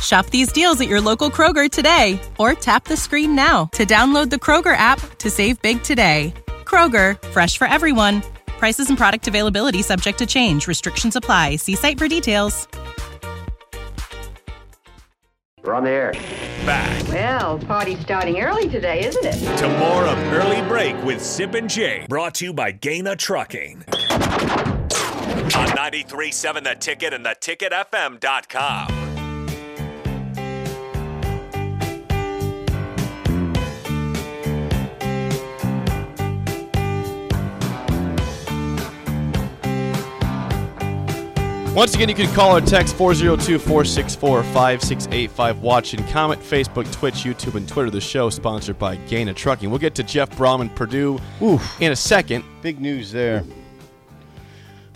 Shop these deals at your local Kroger today or tap the screen now to download the Kroger app to save big today. Kroger, fresh for everyone. Prices and product availability subject to change. Restrictions apply. See site for details. We're on the air. Back Well, party's starting early today, isn't it? to more of Early Break with Sip and Jay, brought to you by Gana Trucking. On 93.7 The Ticket and theticketfm.com. Once again, you can call or text 402 464 5685. Watch and comment Facebook, Twitch, YouTube, and Twitter. The show sponsored by Gana Trucking. We'll get to Jeff Brohm and Purdue Oof. in a second. Big news there.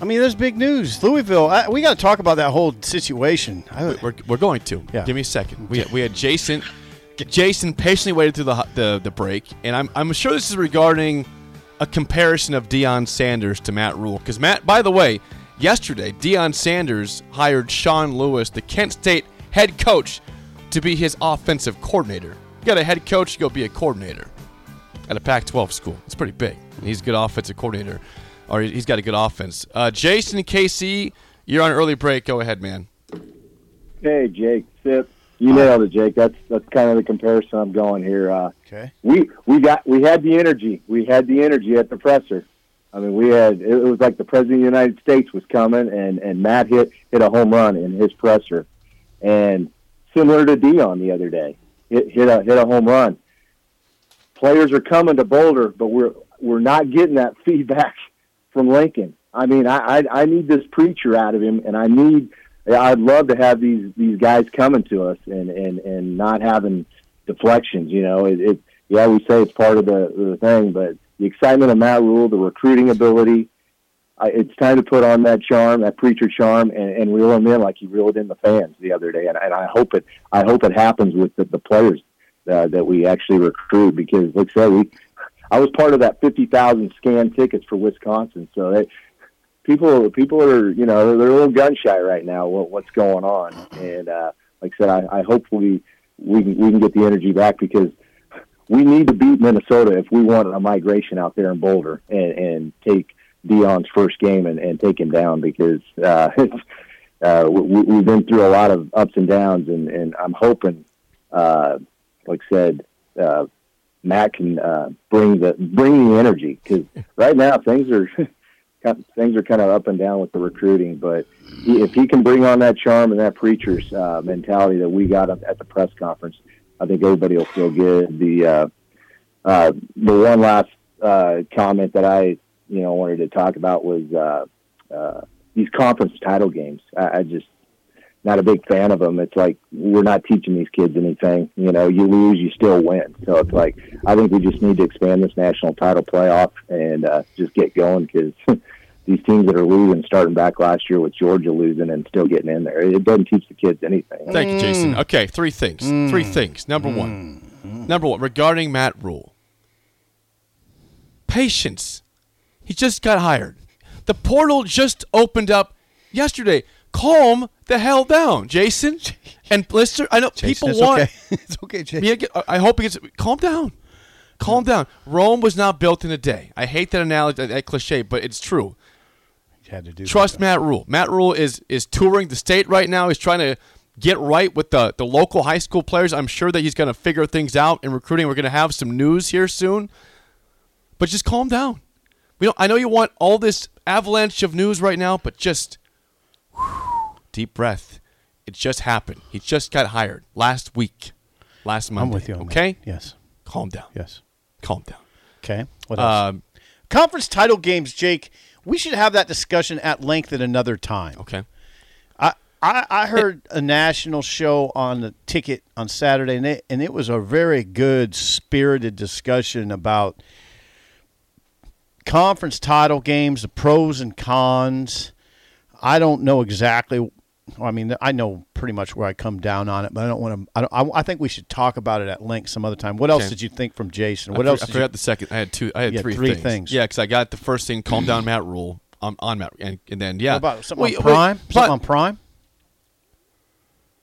I mean, there's big news. Louisville, I, we got to talk about that whole situation. I, We're, we're going to. Yeah. Give me a second. We, we had Jason. Jason patiently waited through the, the the break, and I'm, I'm sure this is regarding a comparison of Deion Sanders to Matt Rhule. Because Matt, by the way, yesterday Deion Sanders hired Sean Lewis, the Kent State head coach, to be his offensive coordinator. You got a head coach, you go be a coordinator at a Pac-12 school. It's pretty big. And he's a good offensive coordinator, or he's got a good offense. Uh, Jason and KC, you're on early break. Go ahead, man. Hey, Jake, Sip, you nailed it, Jake. That's that's kind of the comparison I'm going here. Uh, okay. we we got we had the energy. We had the energy at the presser. I mean, we had it was like the president of the United States was coming, and and Matt hit hit a home run in his presser, and similar to Deion the other day, hit hit a hit a home run. Players are coming to Boulder, but we're we're not getting that feedback from Lincoln. I mean, I I, I need this preacher out of him, and I need. I'd love to have these these guys coming to us and and and not having deflections. You know, it, it yeah, we say it's part of the the thing, but the excitement of Matt Rhule, the recruiting ability, I, it's time to put on that charm, that preacher charm, and, and reel them in like he reeled in the fans the other day. And, and I hope it I hope it happens with the, the players uh, that we actually recruit because, like I said, we I was part of that fifty thousand scan tickets for Wisconsin, so they people people are you know they're a little gun shy right now. What, what's going on? And uh, like I said, I, I hopefully we can, we can get the energy back because we need to beat Minnesota if we want a migration out there in Boulder and, and take Deion's first game and, and take him down because uh, uh, we, we've been through a lot of ups and downs, and, and I'm hoping, uh, like I said, uh, Matt can uh, bring the bring the energy because right now things are things are kind of up and down with the recruiting, but he, if he can bring on that charm and that preacher's uh, mentality that we got at the press conference, I think everybody will feel good. The uh, uh, the one last uh, comment that I you know wanted to talk about was uh, uh, these conference title games. I, I just not a big fan of them. It's like we're not teaching these kids anything. You know, you lose, you still win. So it's like I think we just need to expand this national title playoff and uh, just get going because these teams that are losing, starting back last year with Georgia losing and still getting in there, it doesn't teach the kids anything. Thank you, Jason. Mm. Okay, three things. Mm. Three things. Number one. Mm. Number one, regarding Matt Rhule. Patience. He just got hired. The portal just opened up yesterday. Calm the hell down, Jason. And Lister, I know Jason, people it's want. okay. it's okay, Jake. me to get- I hope he gets. Calm down. Calm down. Rome was not built in a day. I hate that analogy, that, that cliche, but it's true. Had to do Trust. Matt Rhule. Matt Rhule is is touring the state right now. He's trying to get right with the, the local high school players. I'm sure that he's going to figure things out in recruiting. We're going to have some news here soon. But just calm down. We don't, I know you want all this avalanche of news right now, but just deep breath. It just happened. He just got hired last week, last Monday. I'm with you on that. Okay, Yes. calm down. Yes. Calm down. Okay. What else? Um, Conference title games, Jake. We should have that discussion at length at another time. okay. I, I, I heard a national show on the ticket on Saturday, and it, and it was a very good, spirited discussion about conference title games, the pros and cons. I don't know exactly. I mean, I know pretty much where I come down on it, but I don't want to. I, don't, I, I think we should talk about it at length some other time. What else Okay. did you think from Jason? I What for- else? I forgot you, the second. I had two. I had three, three things. things. Yeah, because I got the first thing. Calm down, Matt Rhule. On, on Matt, and, and then yeah. what about something Wait, on wait, Prime? but- something on Prime?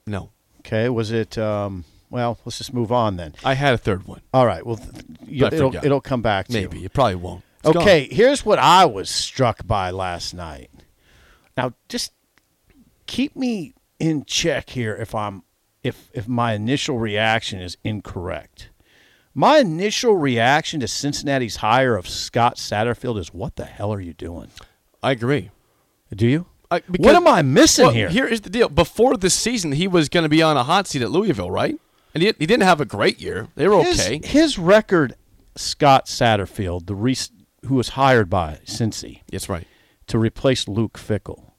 no, Okay. Was it? Um, well, let's just move on then. I had a third one. All right. Well, th- you, it'll, it'll come back to you. Maybe it probably won't. It's gone. Okay, here's what I was struck by last night. Now, just keep me in check here if I'm if if my initial reaction is incorrect. My initial reaction to Cincinnati's hire of Scott Satterfield is what the hell are you doing? I agree. Do you? I, what am I missing well, here? Here is the deal. Before this season, he was going to be on a hot seat at Louisville, right? And he, he didn't have a great year. They were his, okay. His record, Scott Satterfield, the rec- who was hired by Cincy, That's right. to replace Luke Fickell.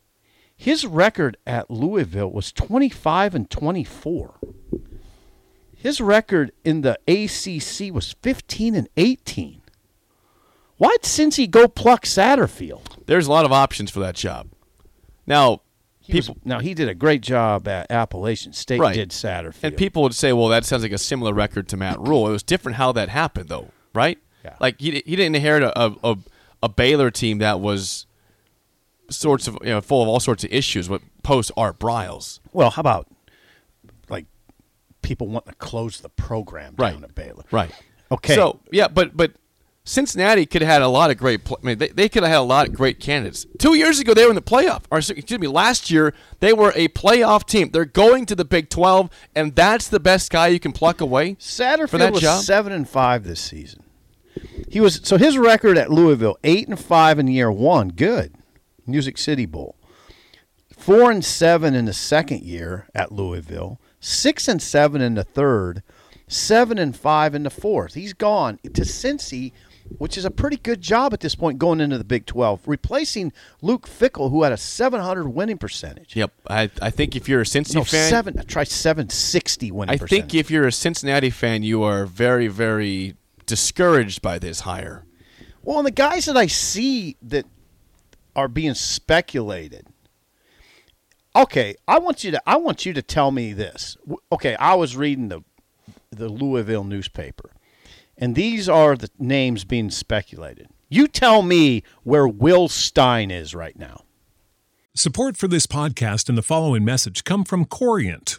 His record at Louisville was 25 and 24. His record in the ACC was 15 and 18. Why'd Cincy go pluck Satterfield? There's a lot of options for that job. Now, He was- people now he did a great job at Appalachian State. Right. Did Satterfield and people would say, "Well, that sounds like a similar record to Matt Rhule." It was different how that happened, though, right? Yeah. Like he he didn't inherit a, a, a Baylor team that was sorts of you know full of all sorts of issues with post Art Briles. Well, how about like people wanting to close the program Right. down at Baylor? Right. Okay. So yeah, but but Cincinnati could have had a lot of great. I mean, they, they could have had a lot of great candidates. Two years ago, they were in the playoff. Or excuse me, last year they were a playoff team. They're going to the Big Twelve, and that's the best guy you can pluck away. Satterfield for that was job? seven and five this season. He was so his record at Louisville eight and five in year one, good, Music City Bowl. Four and seven in the second year at Louisville, six and seven in the third, seven and five in the fourth. He's gone to Cincy, which is a pretty good job at this point going into the Big Twelve, replacing Luke Fickell, who had a seven hundred winning percentage. Yep, I I think if you're a Cincy No, fan, seven. Try seven sixty winning I percentage. think if you're a Cincinnati fan, you are very very discouraged by this hire. Well, and the guys that I see that are being speculated. Okay, I want you to I want you to tell me this. Okay, I was reading the the Louisville newspaper. And these are the names being speculated. You tell me where Will Stein is right now. Support for this podcast and the following message come from Corient.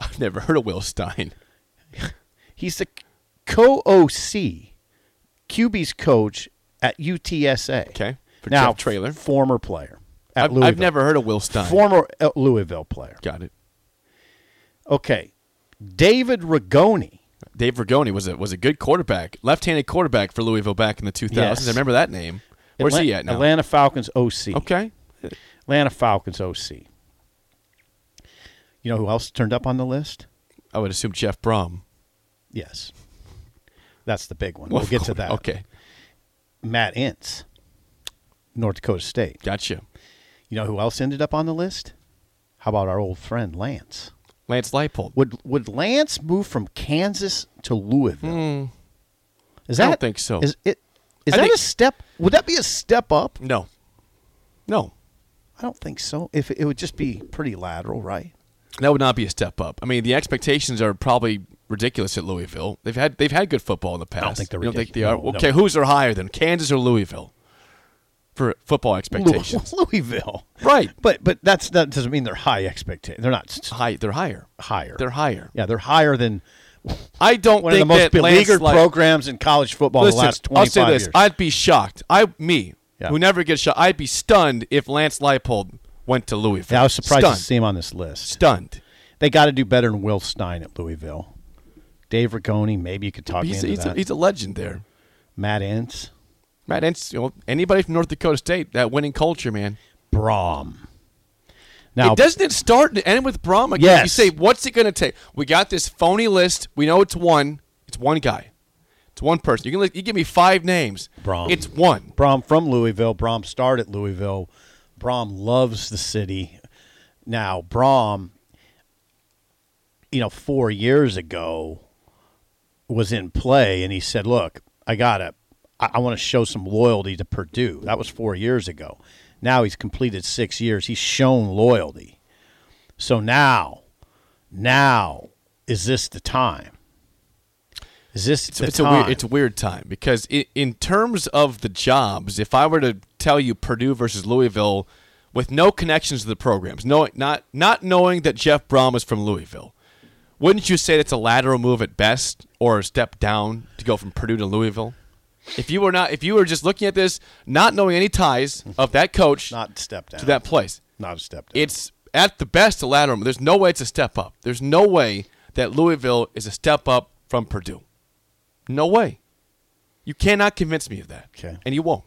I've never heard of Will Stein. He's the co OC, QB's coach at UTSA. Okay. For now, Jeff Traylor. former player at I've, Louisville. I've never heard of Will Stein. Former Louisville player. Got it. Okay. David Ragone. Dave Ragone was a was a good quarterback, left-handed quarterback for Louisville back in the 2000s. Yes. I remember that name. Where's Atla- he at now? Atlanta Falcons OC. Okay. Atlanta Falcons OC. You know who else turned up on the list? I would assume Jeff Brohm. Yes. That's the big one. We'll get to that. Okay. Matt Entz, North Dakota State. Gotcha. You know who else ended up on the list? How about our old friend Lance? Lance Leipold. Would would Lance move from Kansas to Louisville? Is Hmm. I that don't think so. Is it is I that think- a step? Would that be a step up? No. No. I don't think so. If it would just be pretty lateral, right? That would not be a step up. I mean, the expectations are probably ridiculous at Louisville. They've had they've had good football in the past. don't think they're You don't think they are? No, okay, no. who's are higher than Kansas or Louisville for football expectations? Louisville, right. But but that's that doesn't mean they're high expectations. They're not High. They're higher. higher. They're higher. yeah, they're higher than I don't one of the think most beleaguered Lei- programs in college football Listen, in the last twenty I'll say this: years. I'd be shocked. I me Yeah. who never gets shot. I'd be stunned if Lance Leipold went to Louisville. yeah, I was surprised Stunned. to see him on this list. Stunned. They got to do better than Will Stein at Louisville. Dave Ragone, maybe you could talk He's, me he's, into a, that. he's a legend there. Matt Entz, Matt Entz, you know, anybody from North Dakota State, that winning culture, man. Brohm. Now, it doesn't it start and end with Brohm again? Yes. You say, what's it going to take? We got this phony list. We know it's one. It's one guy. It's one person. You can you give me five names. Brohm. It's one. Brohm from Louisville. Brohm started at Louisville. Brohm loves the city. Now, Brohm, you know, four years ago was in play, and he said, "Look, I gotta, I, I want to show some loyalty to Purdue." That was four years ago. Now he's completed six years. He's shown loyalty. So now, now is this the time? Is this It's, it's a weird. It's a weird time because in terms of the jobs, if I were to tell you Purdue versus Louisville, with no connections to the programs, no, not not knowing that Jeff Brohm is from Louisville, wouldn't you say that's a lateral move at best, or a step down to go from Purdue to Louisville? If you were not, if you were just looking at this, not knowing any ties of that coach not step down to that place, Not a step down. it's at the best a lateral. move. There's no way it's a step up. There's no way that Louisville is a step up from Purdue. No way. You cannot convince me of that. Okay. And you won't.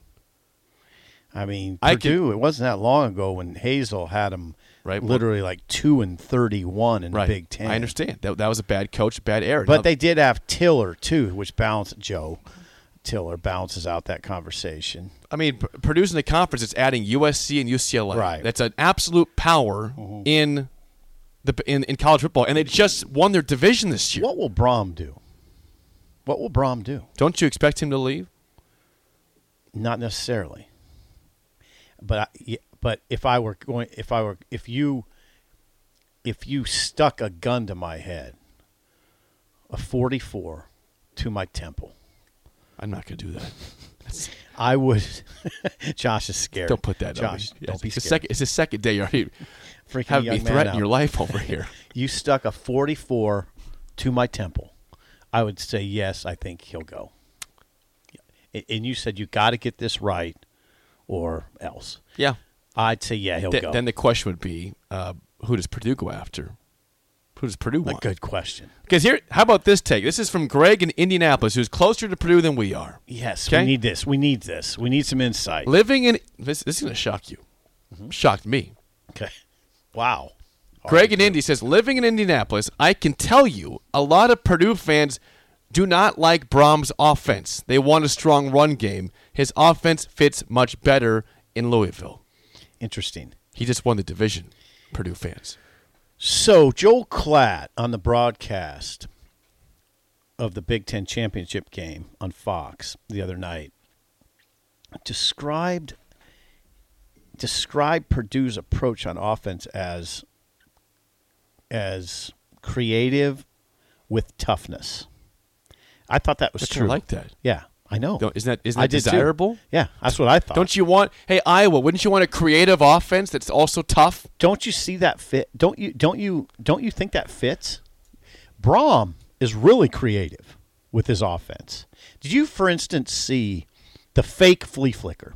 I mean, I Purdue. it wasn't that long ago when Hazell had them Right. literally like two and thirty-one in Right. the Big Ten. I understand. That, that was a bad coach, bad era. but Now- they did have Tiller too, which balanced Joe. Tiller balances out that conversation. I mean, P- in the conference. It's adding USC and UCLA. Right. That's an absolute power mm-hmm. in the in, in college football, and they just won their division this year. What will Brohm do? What will Brohm do? Don't you expect him to leave? Not necessarily. But I, but if I were going, if I were, if you, if you stuck a gun to my head, a forty-four to my temple, I'm not going to do that. I would. Josh is scared. Don't put that Josh. on me. Don't be it's scared. second. It's the second day you're already Freaking having me threaten your life over here. You stuck a 44 to my temple. I would say yes. I think he'll go. And you said you got to get this right or else. Yeah. I'd say yeah, he'll Th- go. Then the question would be, uh, who does Purdue go after? Who does Purdue want? a good question. Because here, how about this take? This is from Greg in Indianapolis, who's closer to Purdue than we are. Yes, Okay. we need this. We need this. We need some insight. Living in this, this is going to shock you. Shocked me. Okay. Wow. Greg in Indy says, living in Indianapolis, I can tell you a lot of Purdue fans do not like Brohm's offense. They want a strong run game. His offense fits much better in Louisville. Interesting. He just won the division. Purdue fans. So Joel Klatt on the broadcast of the Big Ten championship game on Fox the other night described described Purdue's approach on offense as as creative with toughness. I thought that was But I true. like that. Yeah, I know. Don't- isn't that- isn't that did too. desirable? Yeah, that's what I thought. Don't you want? Hey, Iowa, wouldn't you want a creative offense that's also tough? don't you see that fit? Don't you don't you don't you think that fits? Brohm is really creative with his offense. Did you, for instance, see the fake flea flicker?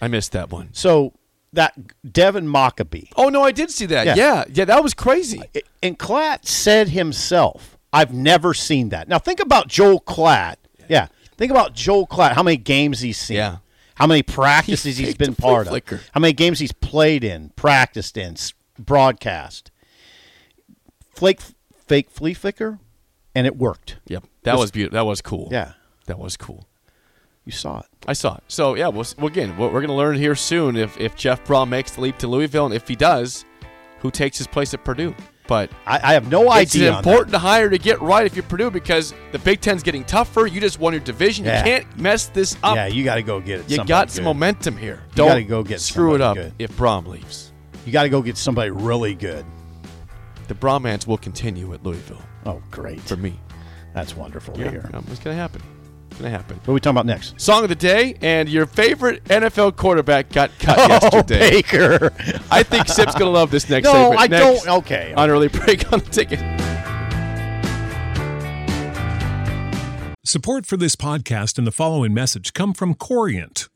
I missed that one. So that Devin Mockobee Oh no, I did see that. Yeah. Yeah, yeah, that was crazy. and Klatt said himself, "I've never seen that." Now think about Joel Klatt. Yeah, think about Joel Klatt. How many games he's seen? Yeah. How many practices He he's been part of? flicker. How many games he's played in, practiced in, broadcast? Flake, fake flea flicker, and it worked. Yep, that was beautiful. That was cool. Yeah, that was cool. You saw it. I saw it. So yeah, we'll, well again, what we're going to learn here soon if if Jeff Brohm makes the leap to Louisville, and if he does, who takes his place at Purdue. But I, I have no it's idea. on that. important to hire to get right if you're Purdue because the Big Ten's getting tougher. You just won your division. Yeah. You can't mess this up. Yeah, you got to go get it. You got some good. momentum here. Don't gotta go get screw it up good. if Brohm leaves. You got to go get somebody really good. The Bromance will continue at Louisville Oh, great! for me. That's wonderful Yeah, to hear. going to happen. It's going to happen. What are we talking about next? Song of the day, and your favorite NFL quarterback got cut Oh, yesterday. Baker. I think Sip's going to love this next No, segment. I Next don't. Okay. On early break on the ticket. Support for this podcast and the following message come from Corient.